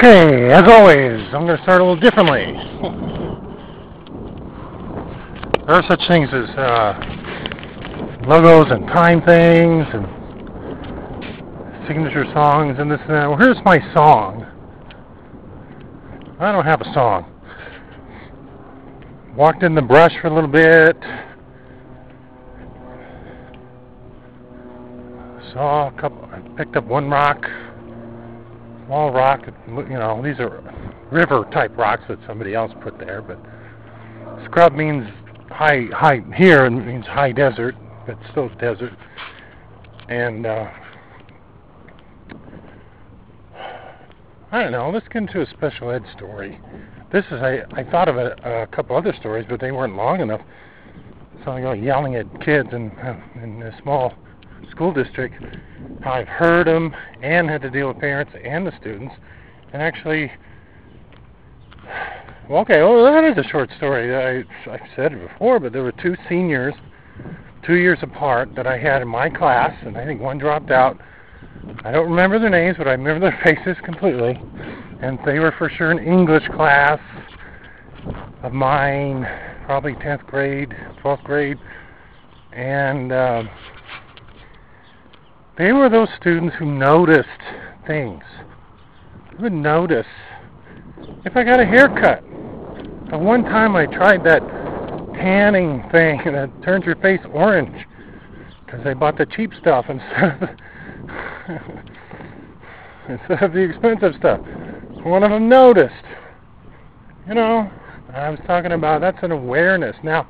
Okay, as always, I'm going to start a little differently. there are such things as uh, logos and time things and signature songs and this and that. Well, here's my song. I don't have a song. Walked in the brush for a little bit. Saw a couple. I picked up one rock small rock. You know, these are river type rocks that somebody else put there. But scrub means high, high here and means high desert, but still desert. And uh, I don't know. Let's get into a special ed story. This is I I thought of a, a couple other stories, but they weren't long enough. So I go yelling at kids in in a small school district. I've heard them and had to deal with parents and the students, and actually, well, okay, well that is a short story. I I've said it before, but there were two seniors, two years apart, that I had in my class, and I think one dropped out. I don't remember their names, but I remember their faces completely, and they were for sure in English class of mine, probably 10th grade, 12th grade, and. Uh, they were those students who noticed things. They would notice if I got a haircut. At one time I tried that tanning thing that turns your face orange because I bought the cheap stuff instead of instead of the expensive stuff. One of them noticed. You know, I was talking about that's an awareness. Now,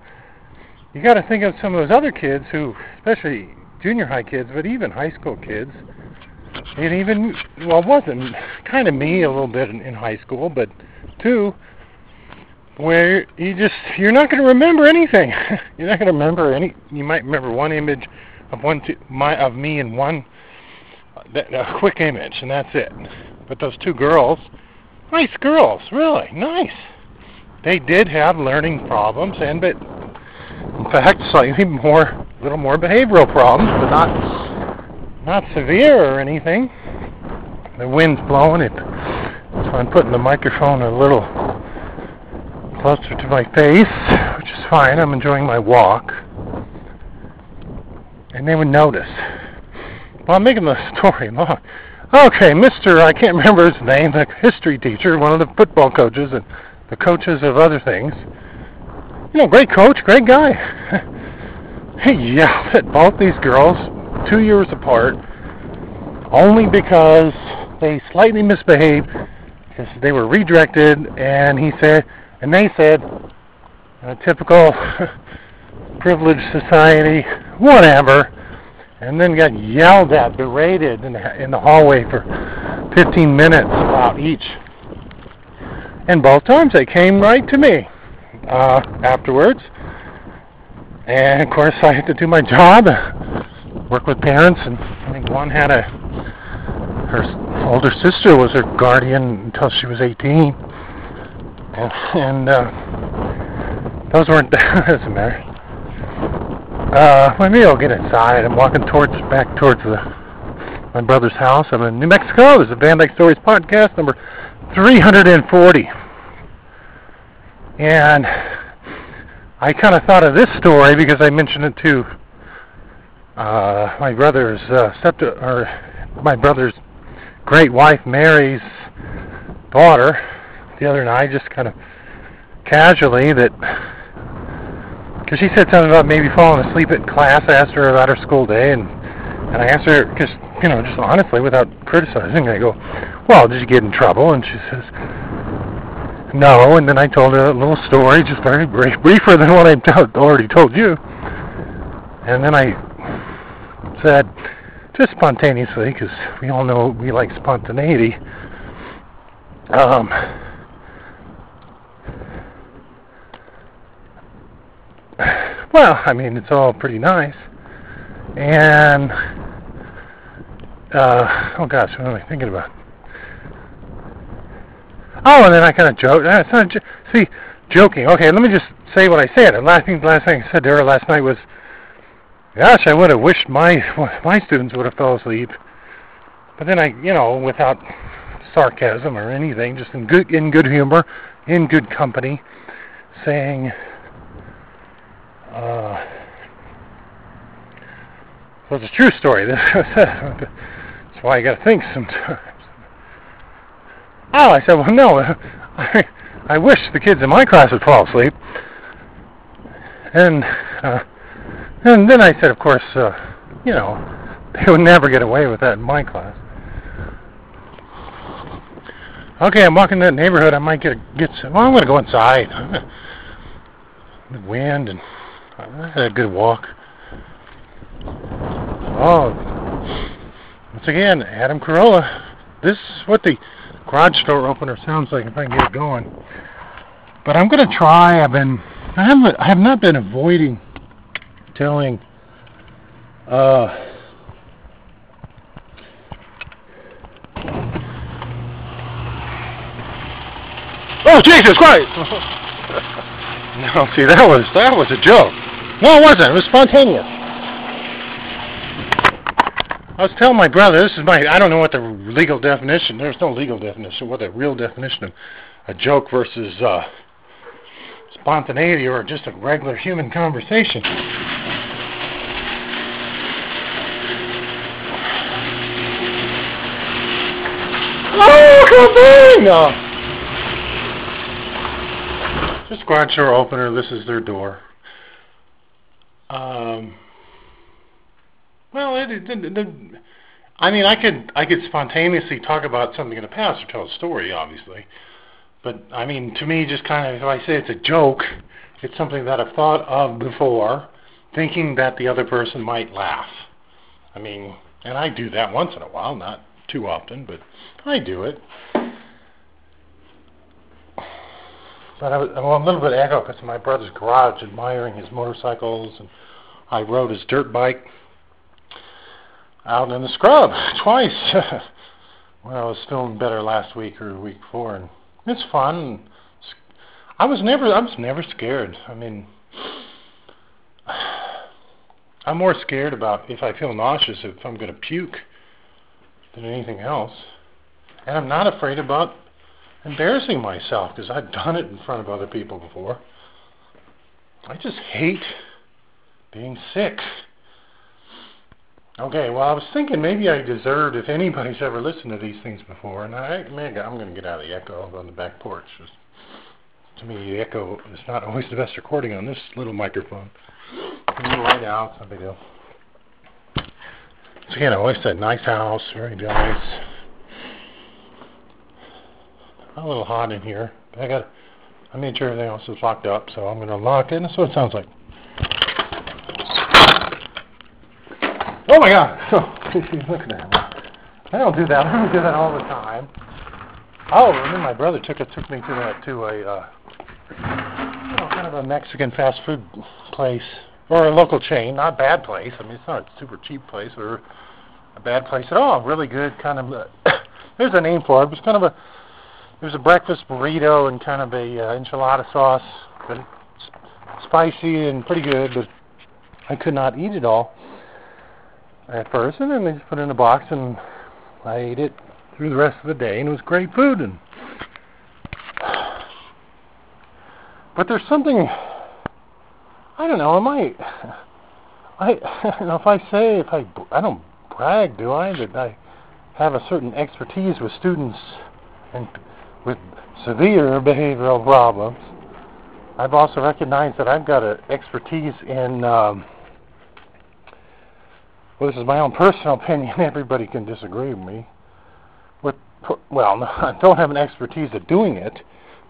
you got to think of some of those other kids who, especially junior high kids, but even high school kids. And even, well, it wasn't kind of me a little bit in, in high school, but two, where you just, you're not going to remember anything. you're not going to remember any, you might remember one image of one, two, my, of me in one, uh, a quick image, and that's it. But those two girls, nice girls, really, nice. They did have learning problems, and but in fact, slightly more, a little more behavioral problems, but not, not severe or anything. The wind's blowing it, so I'm putting the microphone a little closer to my face, which is fine. I'm enjoying my walk, and they would notice. Well, I'm making the story long. Okay, Mr. I can't remember his name, the history teacher, one of the football coaches, and the coaches of other things you know, great coach, great guy. he yelled at both these girls two years apart only because they slightly misbehaved because they were redirected and he said and they said a typical privileged society whatever and then got yelled at berated in the, in the hallway for 15 minutes about each and both times they came right to me uh, afterwards. And of course, I had to do my job, work with parents, and I think one had a her older sister was her guardian until she was 18, and, and uh, those weren't doesn't matter. Uh, well, maybe I'll get inside. I'm walking towards back towards the my brother's house. I'm in New Mexico. This is the Van Dyke Stories podcast number 340. And I kind of thought of this story because I mentioned it to uh, my brother's uh, septa- or my brother's great wife Mary's daughter the other night, just kind of casually that because she said something about maybe falling asleep in class. I asked her about her school day, and and I asked her because you know just honestly without criticizing. I go, well, did you get in trouble? And she says no, and then I told her a little story, just very brief, briefer than what I t- already told you. And then I said, just spontaneously, because we all know we like spontaneity. Um, well, I mean, it's all pretty nice. And, uh, oh gosh, what am I thinking about? Oh, and then I kind of joked. It's not see, joking. Okay, let me just say what I said. And last thing, last thing I said to her last night was, "Gosh, I would have wished my my students would have fell asleep." But then I, you know, without sarcasm or anything, just in good in good humor, in good company, saying, uh, "Well, it's a true story." That's why you got to think sometimes. Oh, I said, "Well, no, I, I wish the kids in my class would fall asleep." And uh, and then I said, of course, uh, you know, they would never get away with that in my class. Okay, I'm walking that neighborhood. I might get a, get. Some, well, I'm going to go inside. The wind and I had a good walk. Oh, once again, Adam Carolla. This is what the garage door opener sounds like if I can get it going. But I'm going to try. I've been. I haven't. I have not been avoiding telling. Uh, Oh Jesus Christ! no, see that was that was a joke. No, it wasn't. It was spontaneous. I was telling my brother, this is my I don't know what the legal definition. There's no legal definition. What the real definition of a joke versus uh, spontaneity or just a regular human conversation. Oh, come on! Just garage door opener. This is their door. Um, well, it, it, it, it, I mean, I could I could spontaneously talk about something in the past or tell a story, obviously. But I mean, to me, just kind of if I say it's a joke, it's something that I've thought of before, thinking that the other person might laugh. I mean, and I do that once in a while, not too often, but I do it. But I was well, a little bit echo because my brother's garage, admiring his motorcycles, and I rode his dirt bike out in the scrub twice. when I was feeling better last week or week before, and it's fun. I was never, I was never scared. I mean, I'm more scared about if I feel nauseous if I'm going to puke than anything else, and I'm not afraid about embarrassing myself because I've done it in front of other people before. I just hate being sick. Okay, well, I was thinking maybe I deserved if anybody's ever listened to these things before, and I, man, I'm going to get out of the echo. On the back porch. Just, to me, the echo is not always the best recording on this little microphone. Right now, it's no big deal. So again, I always said nice house, very nice a little hot in here. I got, I made sure everything else is locked up, so I'm going to lock it. That's what it sounds like. Oh my God! So look at that. I don't do that. I don't do that all the time. Oh, then my brother took it took me to that to a uh, you know, kind of a Mexican fast food place or a local chain, not a bad place. I mean, it's not a super cheap place or a bad place at all. Really good kind of. Uh, there's a name for it. It was kind of a it was a breakfast burrito and kind of a uh, enchilada sauce, but spicy and pretty good. But I could not eat it all at first, and then they just put it in a box, and I ate it through the rest of the day, and it was great food. And but there's something I don't know. Am I? I you know if I say if I I don't brag, do I? That I have a certain expertise with students and with severe behavioral problems. I've also recognized that I've got an expertise in, um, well, this is my own personal opinion. Everybody can disagree with me. With, well, I don't have an expertise of doing it,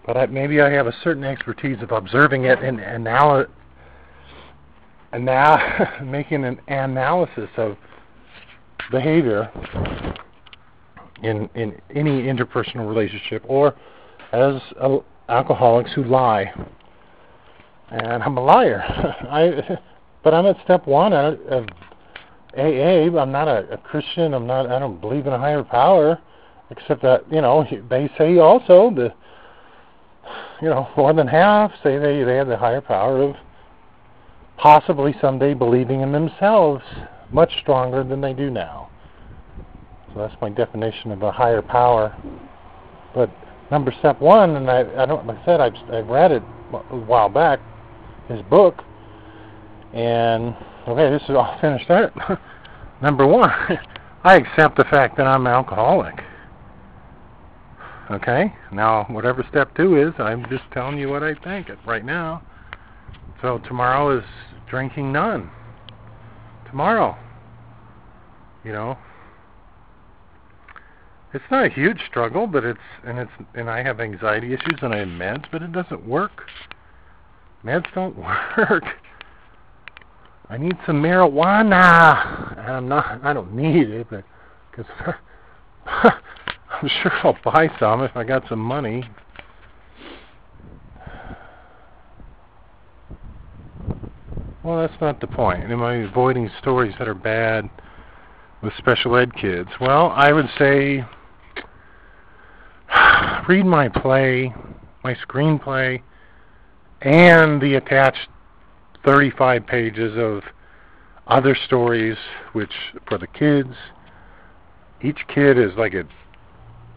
but I, maybe I have a certain expertise of observing it and anal- now making an analysis of behavior in in any interpersonal relationship or as alcoholics who lie. And I'm a liar. I but I'm at step one of, of Abe, I'm not a, a Christian. I'm not. I don't believe in a higher power, except that you know they say also the you know more than half say they they have the higher power of possibly someday believing in themselves much stronger than they do now. So that's my definition of a higher power. But number step one, and I, I don't, like I said, I've, I've read it a while back, his book, and okay, this is all finished there. number one, I accept the fact that I'm an alcoholic. Okay, now whatever step two is, I'm just telling you what I think right now. So tomorrow is drinking none. Tomorrow. You know, it's not a huge struggle, but it's and it's and I have anxiety issues and I have meds, but it doesn't work. Meds don't work. I need some marijuana. And I'm not. I don't need it, but because I'm sure I'll buy some if I got some money. Well, that's not the point. Am I avoiding stories that are bad with special ed kids? Well, I would say read my play, my screenplay, and the attached 35 pages of other stories, which for the kids, each kid is like a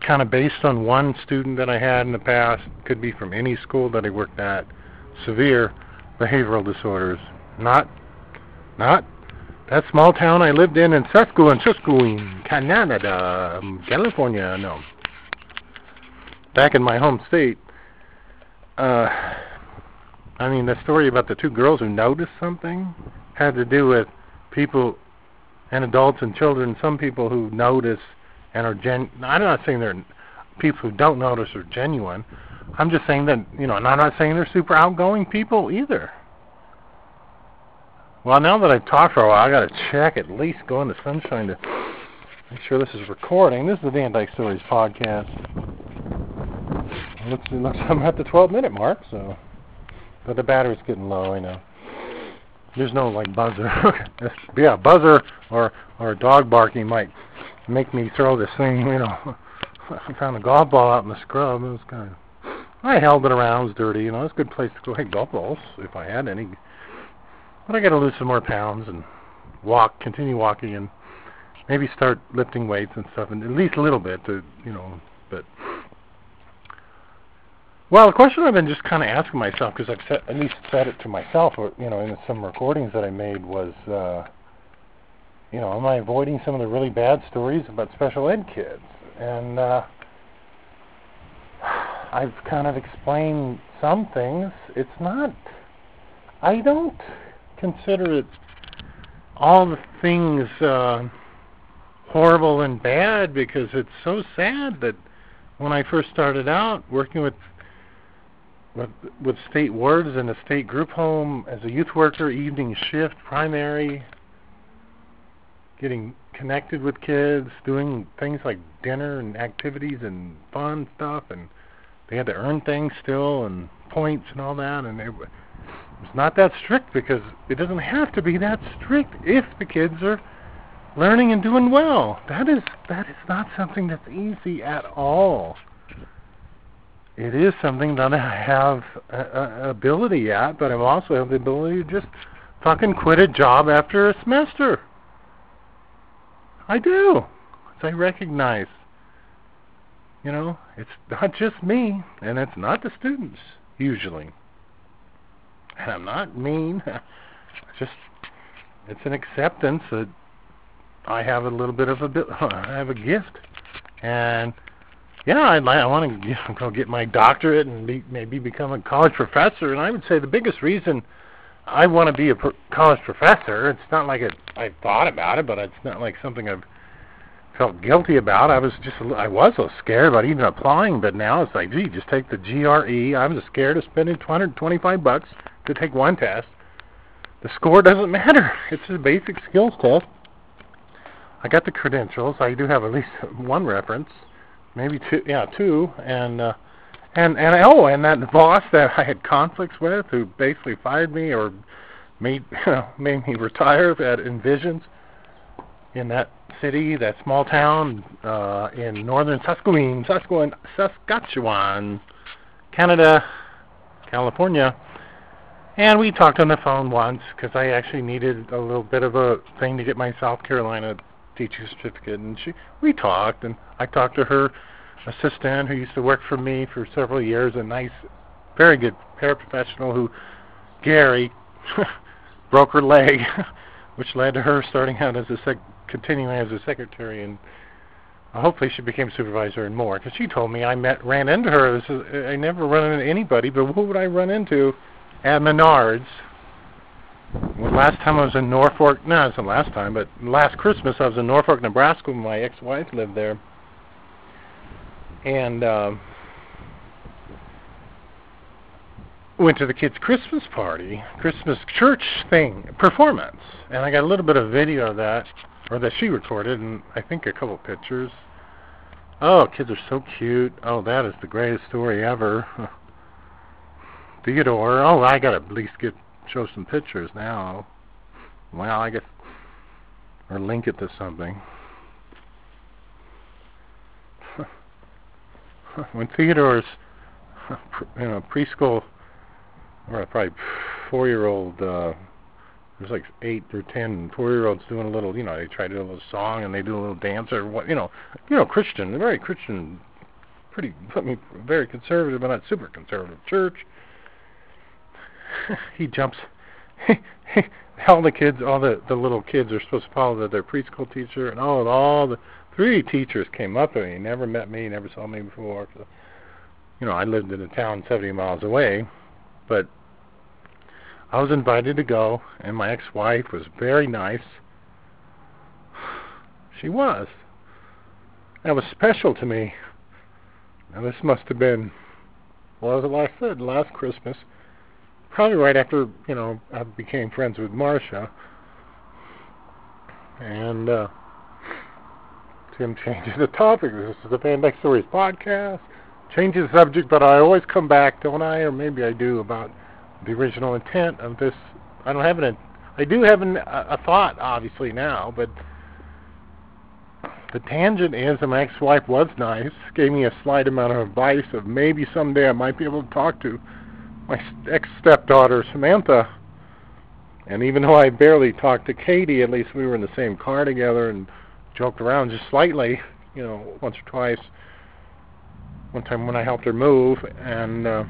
kind of based on one student that I had in the past, could be from any school that I worked at, severe behavioral disorders. Not, not that small town I lived in in Saskatchewan, Canada, um, California, no. Back in my home state, uh, I mean, the story about the two girls who noticed something had to do with people and adults and children. Some people who notice and are gen. I'm not saying they're people who don't notice are genuine. I'm just saying that you know, and I'm not saying they're super outgoing people either. Well, now that I've talked for a while, I got to check at least go into sunshine to make sure this is recording. This is the Van Dyke Stories podcast looks, it looks I'm at the 12 minute mark, so but the battery's getting low. I know. There's no like buzzer. yeah, buzzer or or dog barking might make me throw this thing. You know, I found a golf ball out in the scrub. It was kind of. I held it around. It was dirty. You know, it's a good place to go hit golf balls if I had any. But I got to lose some more pounds and walk, continue walking, and maybe start lifting weights and stuff, and at least a little bit to you know. But well, the question I've been just kind of asking myself, because I've set, at least said it to myself, or you know, in some recordings that I made, was, uh, you know, am I avoiding some of the really bad stories about special ed kids? And uh, I've kind of explained some things. It's not. I don't consider it all the things uh, horrible and bad because it's so sad that when I first started out working with with, with state wards and a state group home as a youth worker, evening shift, primary, getting connected with kids, doing things like dinner and activities and fun stuff, and they had to earn things still and points and all that, and it was not that strict because it doesn't have to be that strict if the kids are learning and doing well. That is that is not something that's easy at all it is something that I have a, a ability at, but I also have the ability to just fucking quit a job after a semester. I do. I recognize. You know, it's not just me, and it's not the students, usually. And I'm not mean. Just, it's an acceptance that I have a little bit of a bit, I have a gift. And yeah, like, I want to go get my doctorate and be, maybe become a college professor. And I would say the biggest reason I want to be a pro- college professor, it's not like it, I've thought about it, but it's not like something I've felt guilty about. I was just, I was so scared about even applying, but now it's like, gee, just take the GRE. I was scared of spending 225 bucks to take one test. The score doesn't matter. It's a basic skills test. I got the credentials. I do have at least one reference maybe two, yeah, two, and uh, and and oh, and that boss that I had conflicts with, who basically fired me or made you know, made me retire at Envisions in that city, that small town uh, in northern Saskatchewan, Saskatchewan, Saskatchewan, Canada, California. And we talked on the phone once because I actually needed a little bit of a thing to get my South Carolina teaching certificate, and she we talked, and I talked to her assistant who used to work for me for several years, a nice, very good paraprofessional who, Gary, broke her leg, which led to her starting out as a sec- continuing as a secretary and hopefully she became supervisor and more because she told me I met ran into her. This is, I never run into anybody, but who would I run into at Menards? Well, last time I was in Norfolk, no, it's the last time, but last Christmas I was in Norfolk, Nebraska. When my ex-wife lived there, and uh, went to the kids' Christmas party, Christmas church thing performance, and I got a little bit of video of that, or that she recorded, and I think a couple pictures. Oh, kids are so cute. Oh, that is the greatest story ever. Theodore. Oh, I gotta at least get show some pictures now. Well, I guess or link it to something. when Theodore's you know preschool or probably four year old uh there's like eight or ten four year olds doing a little you know they try to do a little song and they do a little dance or what you know you know christian very christian pretty I mean, very conservative but not super conservative church he jumps all the kids all the the little kids are supposed to follow the, their preschool teacher and all all the three teachers came up to me never met me never saw me before so, you know i lived in a town seventy miles away but I was invited to go, and my ex-wife was very nice. She was. That was special to me. Now this must have been, well, as I said, last Christmas, probably right after you know I became friends with Marcia, and uh, Tim changes the topic. This is the Van Dyke Stories podcast. Changes the subject, but I always come back, don't I? Or maybe I do about the original intent of this. I don't have an. I do have an, a, a thought, obviously now, but the tangent is that my ex-wife was nice, gave me a slight amount of advice of maybe someday I might be able to talk to my ex-stepdaughter Samantha. And even though I barely talked to Katie, at least we were in the same car together and joked around just slightly, you know, once or twice. One time when I helped her move, and uh,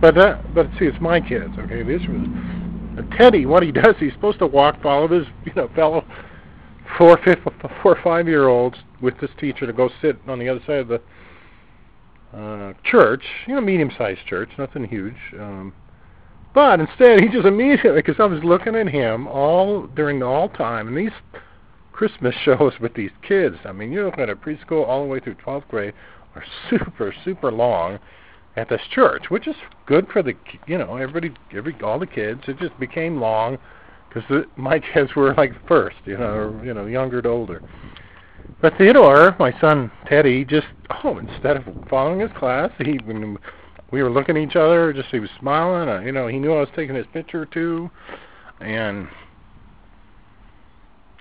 But uh, but see, it's my kids. Okay, this was Teddy. What he does, he's supposed to walk, follow his you know fellow four, fifth, four, five year olds with this teacher to go sit on the other side of the uh, church. You know, medium sized church, nothing huge. Um, but instead, he just immediately, because I was looking at him all during the all time, and these Christmas shows with these kids. I mean, you're looking at a preschool all the way through 12th grade are super, super long at this church, which is good for the you know everybody, every all the kids. It just became long because my kids were like first, you know, or, you know, younger to older. But Theodore, my son Teddy, just oh, instead of following his class, he when we were looking at each other, just he was smiling. Uh, you know, he knew I was taking his picture too, and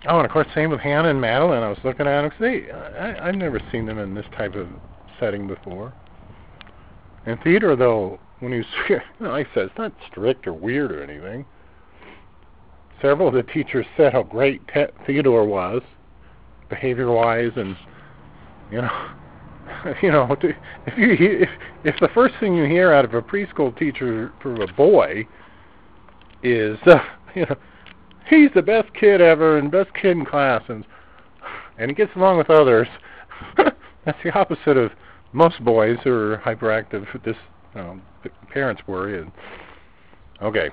oh, and of course, same with Hannah and Madeline. I was looking at them. See, I, I've never seen them in this type of setting before. In theater, though, when you know, like I said, it's not strict or weird or anything. Several of the teachers said how great Te- Theodore was, behavior-wise, and you know, you know, if you if if the first thing you hear out of a preschool teacher from a boy is, uh, you know, he's the best kid ever and best kid in class, and and he gets along with others. That's the opposite of most boys who are hyperactive, this um, parents were. And, okay,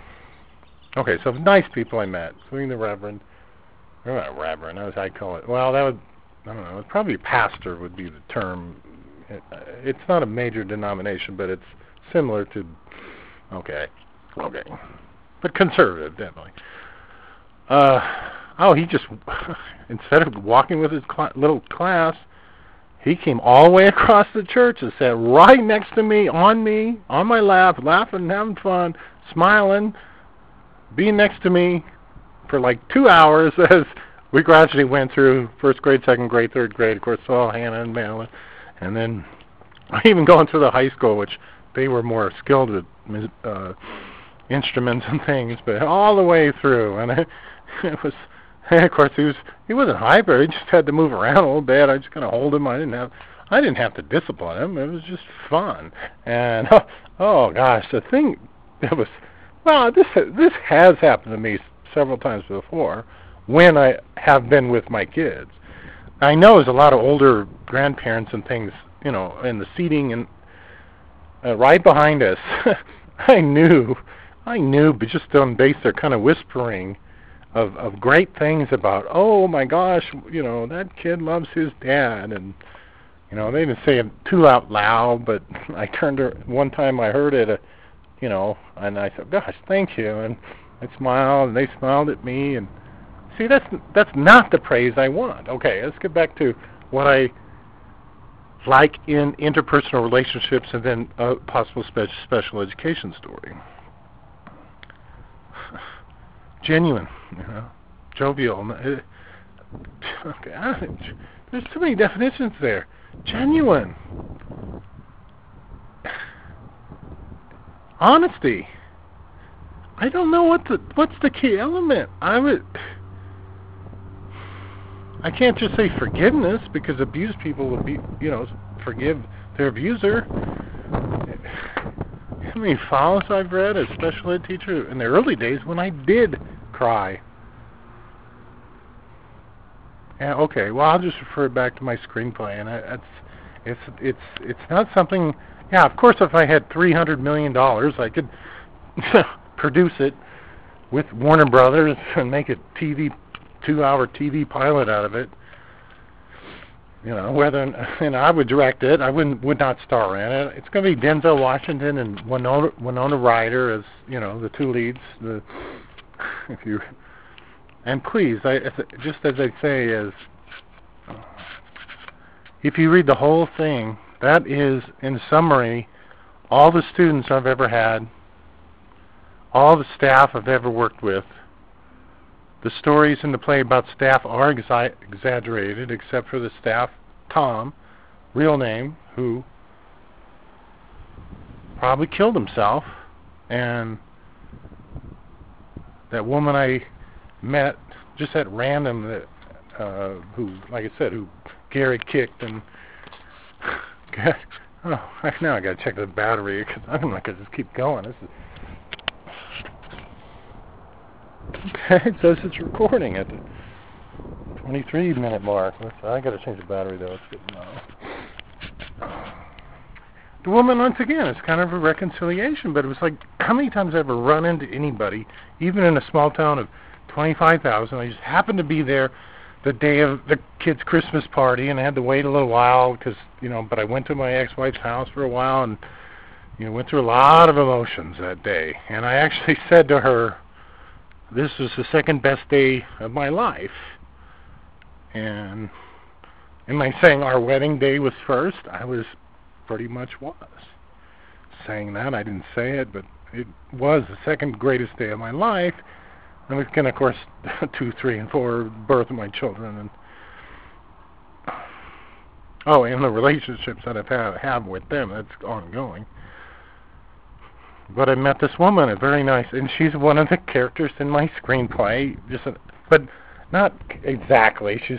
okay. So nice people I met, including the Reverend. Or not Reverend, as I call it. Well, that would I don't know. Probably pastor would be the term. It, it's not a major denomination, but it's similar to. Okay, okay, but conservative definitely. Uh, oh, he just instead of walking with his cl- little class, he came all the way across the church and sat right next to me, on me, on my lap, laughing, having fun, smiling, being next to me for like two hours as we gradually went through first grade, second grade, third grade. Of course, saw Hannah and Madeline, and then even going through the high school, which they were more skilled with uh, instruments and things, but all the way through, and it, it was. And of course, he was he wasn't hyper. He just had to move around a little bit. I just kind of hold him. I didn't have I didn't have to discipline him. It was just fun. And oh, oh gosh, the thing that was well, this this has happened to me several times before when I have been with my kids. I know there's a lot of older grandparents and things, you know, in the seating and uh, right behind us. I knew, I knew, but just on base they're kind of whispering of of great things about, oh my gosh, you know, that kid loves his dad, and you know, they didn't say it too out loud, but I turned to one time I heard it, uh, you know, and I said, gosh, thank you, and I smiled, and they smiled at me, and see, that's that's not the praise I want. Okay, let's get back to what I like in interpersonal relationships, and then a possible spe- special education story. Genuine, you know, jovial. Uh, okay, there's too many definitions there. Genuine. Honesty. I don't know what the what's the key element. I would I can't just say forgiveness because abused people will be, you know, forgive their abuser. How many files I've read as special ed teacher in the early days when I did cry. Yeah, okay. Well, I'll just refer back to my screenplay, and it's it's it's it's not something. Yeah, of course, if I had three hundred million dollars, I could produce it with Warner Brothers and make a TV two-hour TV pilot out of it. You know, whether and I would direct it, I wouldn't would not star in it. It's going to be Denzel Washington and Winona Winona Ryder as you know the two leads. The if you and please, I just as I say is if you read the whole thing, that is in summary all the students I've ever had, all the staff I've ever worked with the stories in the play about staff are exi- exaggerated, except for the staff, Tom, real name, who probably killed himself, and that woman I met just at random that uh, who, like I said, who Gary kicked and oh, now I got to check the battery because I'm not to just keep going. This is Okay, it says it's recording at the 23 minute mark. Let's, I got to change the battery though. It's getting low. The woman, once again, it's kind of a reconciliation, but it was like, how many times have I ever run into anybody, even in a small town of 25,000? I just happened to be there the day of the kid's Christmas party, and I had to wait a little while because, you know, but I went to my ex-wife's house for a while and, you know, went through a lot of emotions that day. And I actually said to her, this was the second best day of my life. And am I saying our wedding day was first? I was pretty much was saying that. I didn't say it, but it was the second greatest day of my life. And we can, of course, two, three, and four birth of my children, and oh, and the relationships that I've had have with them. That's ongoing but I met this woman, a very nice, and she's one of the characters in my screenplay. Just, a, but not exactly. She's,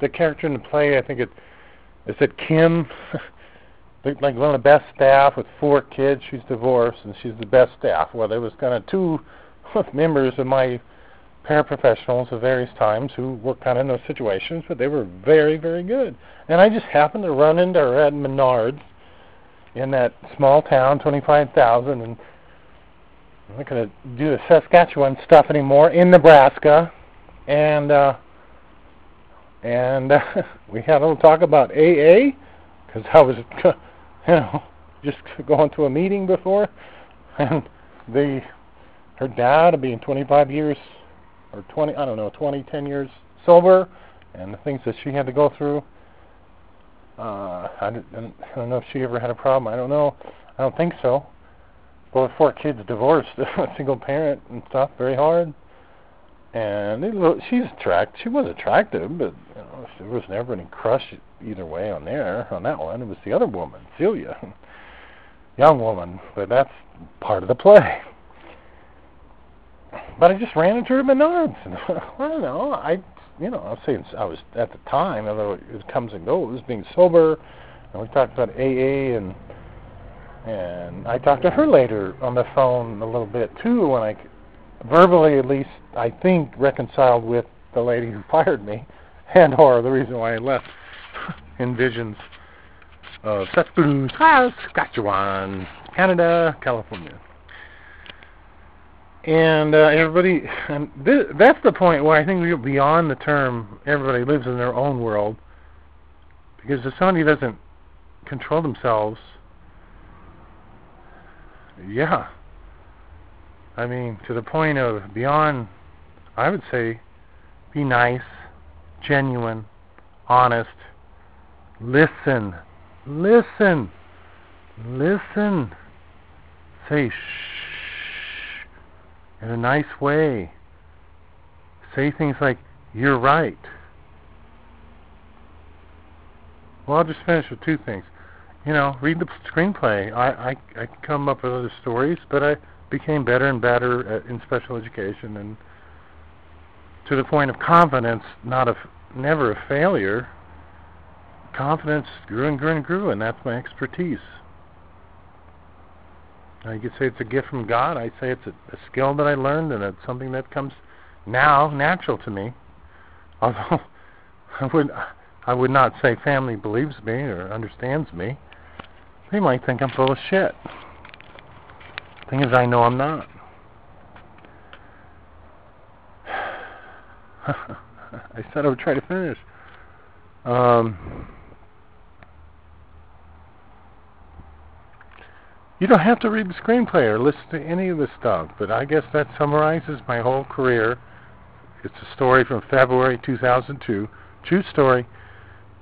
the character in the play. I think it is it Kim, like one of the best staff with four kids. She's divorced, and she's the best staff. Well, there was kind of two members of my paraprofessionals of various times who were kind of in those situations, but they were very, very good. And I just happened to run into her at Menards in that small town, 25,000, and I'm not going to do the Saskatchewan stuff anymore in Nebraska, and uh, and uh, we had a little talk about AA because I was, you know, just going to a meeting before, and the her dad being 25 years or 20, I don't know, 20, 10 years sober, and the things that she had to go through uh, I, don't, I don't know if she ever had a problem. I don't know. I don't think so. With four kids divorced, a single parent and stuff, very hard. And it, she's attractive. She was attractive, but you know, there was never any crush either way on there on that one. It was the other woman, Celia, young woman. But that's part of the play. But I just ran into her Menards. And I don't know. I, you know, I was saying I was at the time, although it comes and goes, being sober. And we talked about AA and and I talked to her later on the phone a little bit too, when I verbally at least I think reconciled with the lady who fired me, and or the reason why I left in visions of Saskatchewan, Saskatchewan, Canada, California. And uh, everybody, and th- that's the point where I think we're beyond the term everybody lives in their own world. Because if somebody doesn't control themselves, yeah. I mean, to the point of beyond, I would say, be nice, genuine, honest, listen, listen, listen. Say shh in a nice way. Say things like, you're right. Well, I'll just finish with two things. You know, read the screenplay. I I, I come up with other stories, but I became better and better at, in special education, and to the point of confidence, not of never a failure. Confidence grew and grew and grew, and that's my expertise. You could say it's a gift from God. I say it's a, a skill that I learned, and it's something that comes now natural to me. Although I would I would not say family believes me or understands me. They might think I'm full of shit. Thing is, I know I'm not. I said I would try to finish. Um, you don't have to read the screenplay or listen to any of this stuff, but I guess that summarizes my whole career. It's a story from February 2002. True story,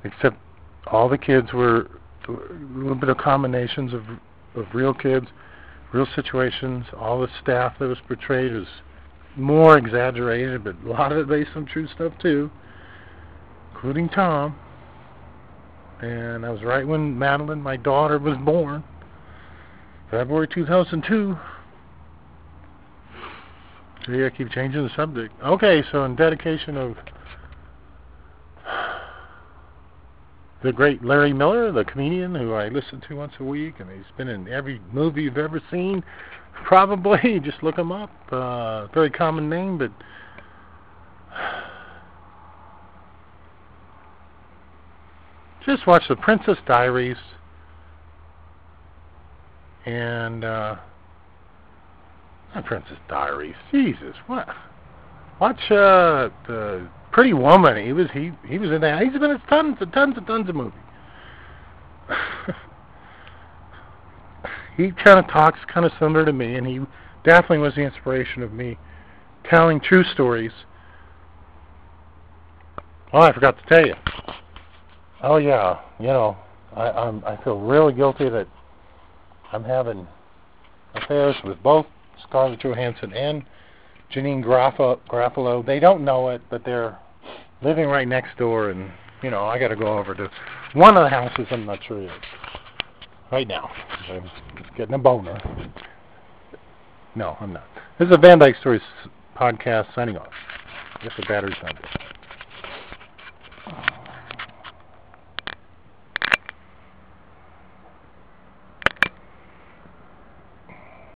except all the kids were a little bit of combinations of of real kids, real situations. All the staff that was portrayed was more exaggerated, but a lot of it based on true stuff too, including Tom. And I was right when Madeline, my daughter, was born, February 2002. See, I keep changing the subject. Okay, so in dedication of the great Larry Miller, the comedian who I listen to once a week, and he's been in every movie you've ever seen. Probably, just look him up. Uh, very common name, but just watch The Princess Diaries and uh, not Princess Diaries. Jesus, what? Watch uh, the Pretty Woman. He was he he was in that. He's been in tons and tons and tons of movies. he kind of talks kind of similar to me, and he definitely was the inspiration of me telling true stories. Oh, I forgot to tell you. Oh yeah, you know, I I'm I feel really guilty that I'm having affairs with both Scarlett Johansson and Janeane Garofalo. They don't know it, but they're living right next door, and you know I got to go over to one of the houses. I'm not sure yet. Right now, I'm just getting a boner. No, I'm not. This is a Van Dyke Stories podcast signing off. I guess the battery's not good.